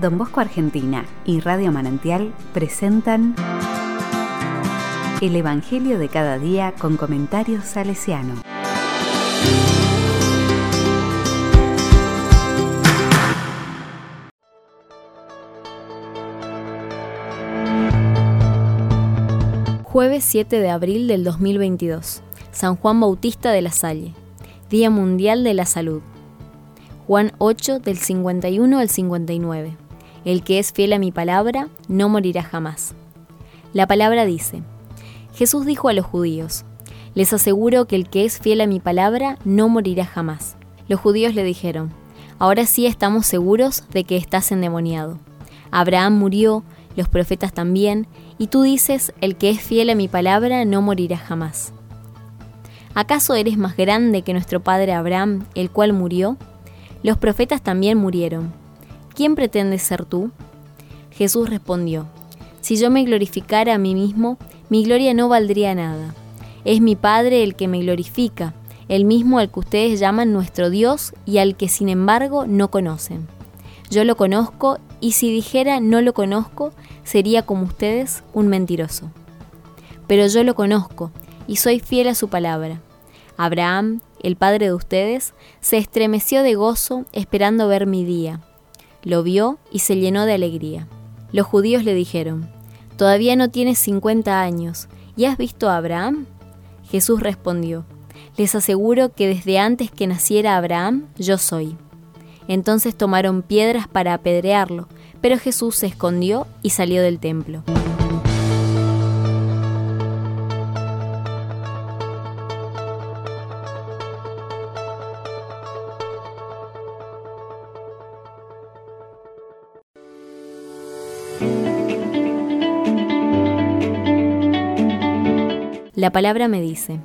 Don Bosco Argentina y Radio Manantial presentan El Evangelio de cada día con comentarios salesiano. Jueves 7 de abril del 2022. San Juan Bautista de la Salle. Día Mundial de la Salud. Juan 8 del 51 al 59. El que es fiel a mi palabra no morirá jamás. La palabra dice, Jesús dijo a los judíos, les aseguro que el que es fiel a mi palabra no morirá jamás. Los judíos le dijeron, ahora sí estamos seguros de que estás endemoniado. Abraham murió, los profetas también, y tú dices, el que es fiel a mi palabra no morirá jamás. ¿Acaso eres más grande que nuestro padre Abraham, el cual murió? Los profetas también murieron. ¿Quién pretendes ser tú? Jesús respondió, Si yo me glorificara a mí mismo, mi gloria no valdría nada. Es mi Padre el que me glorifica, el mismo al que ustedes llaman nuestro Dios y al que sin embargo no conocen. Yo lo conozco y si dijera no lo conozco, sería como ustedes un mentiroso. Pero yo lo conozco y soy fiel a su palabra. Abraham, el padre de ustedes, se estremeció de gozo esperando ver mi día. Lo vio y se llenó de alegría. Los judíos le dijeron, Todavía no tienes cincuenta años, ¿y has visto a Abraham? Jesús respondió, Les aseguro que desde antes que naciera Abraham, yo soy. Entonces tomaron piedras para apedrearlo, pero Jesús se escondió y salió del templo. La palabra me dice,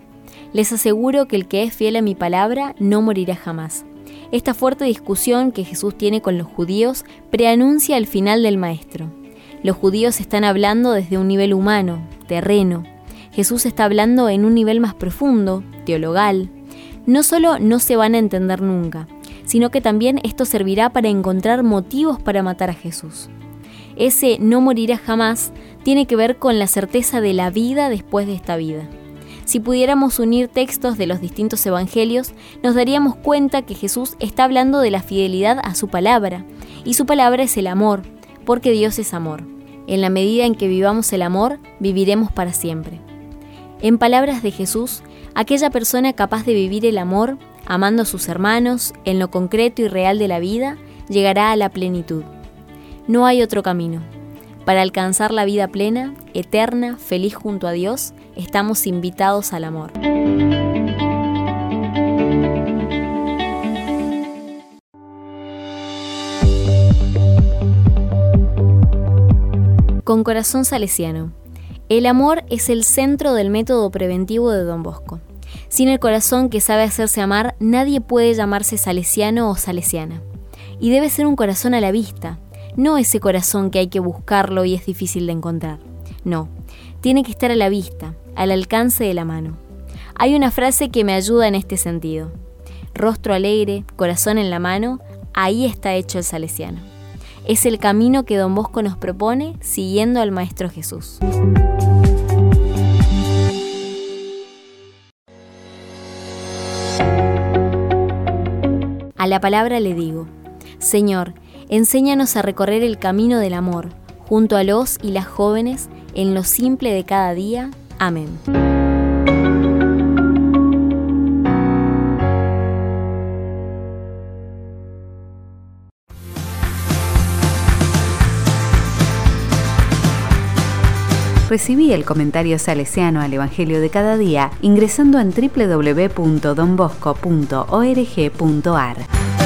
les aseguro que el que es fiel a mi palabra no morirá jamás. Esta fuerte discusión que Jesús tiene con los judíos preanuncia el final del Maestro. Los judíos están hablando desde un nivel humano, terreno. Jesús está hablando en un nivel más profundo, teologal. No solo no se van a entender nunca, sino que también esto servirá para encontrar motivos para matar a Jesús. Ese no morirá jamás tiene que ver con la certeza de la vida después de esta vida. Si pudiéramos unir textos de los distintos evangelios, nos daríamos cuenta que Jesús está hablando de la fidelidad a su palabra, y su palabra es el amor, porque Dios es amor. En la medida en que vivamos el amor, viviremos para siempre. En palabras de Jesús, aquella persona capaz de vivir el amor, amando a sus hermanos, en lo concreto y real de la vida, llegará a la plenitud. No hay otro camino. Para alcanzar la vida plena, eterna, feliz junto a Dios, estamos invitados al amor. Con corazón salesiano. El amor es el centro del método preventivo de Don Bosco. Sin el corazón que sabe hacerse amar, nadie puede llamarse salesiano o salesiana. Y debe ser un corazón a la vista, no ese corazón que hay que buscarlo y es difícil de encontrar. No, tiene que estar a la vista, al alcance de la mano. Hay una frase que me ayuda en este sentido. Rostro alegre, corazón en la mano, ahí está hecho el salesiano. Es el camino que don Bosco nos propone siguiendo al Maestro Jesús. A la palabra le digo, Señor, enséñanos a recorrer el camino del amor, junto a los y las jóvenes, en lo simple de cada día. Amén. Recibí el comentario salesiano al Evangelio de cada día ingresando en www.donbosco.org.ar.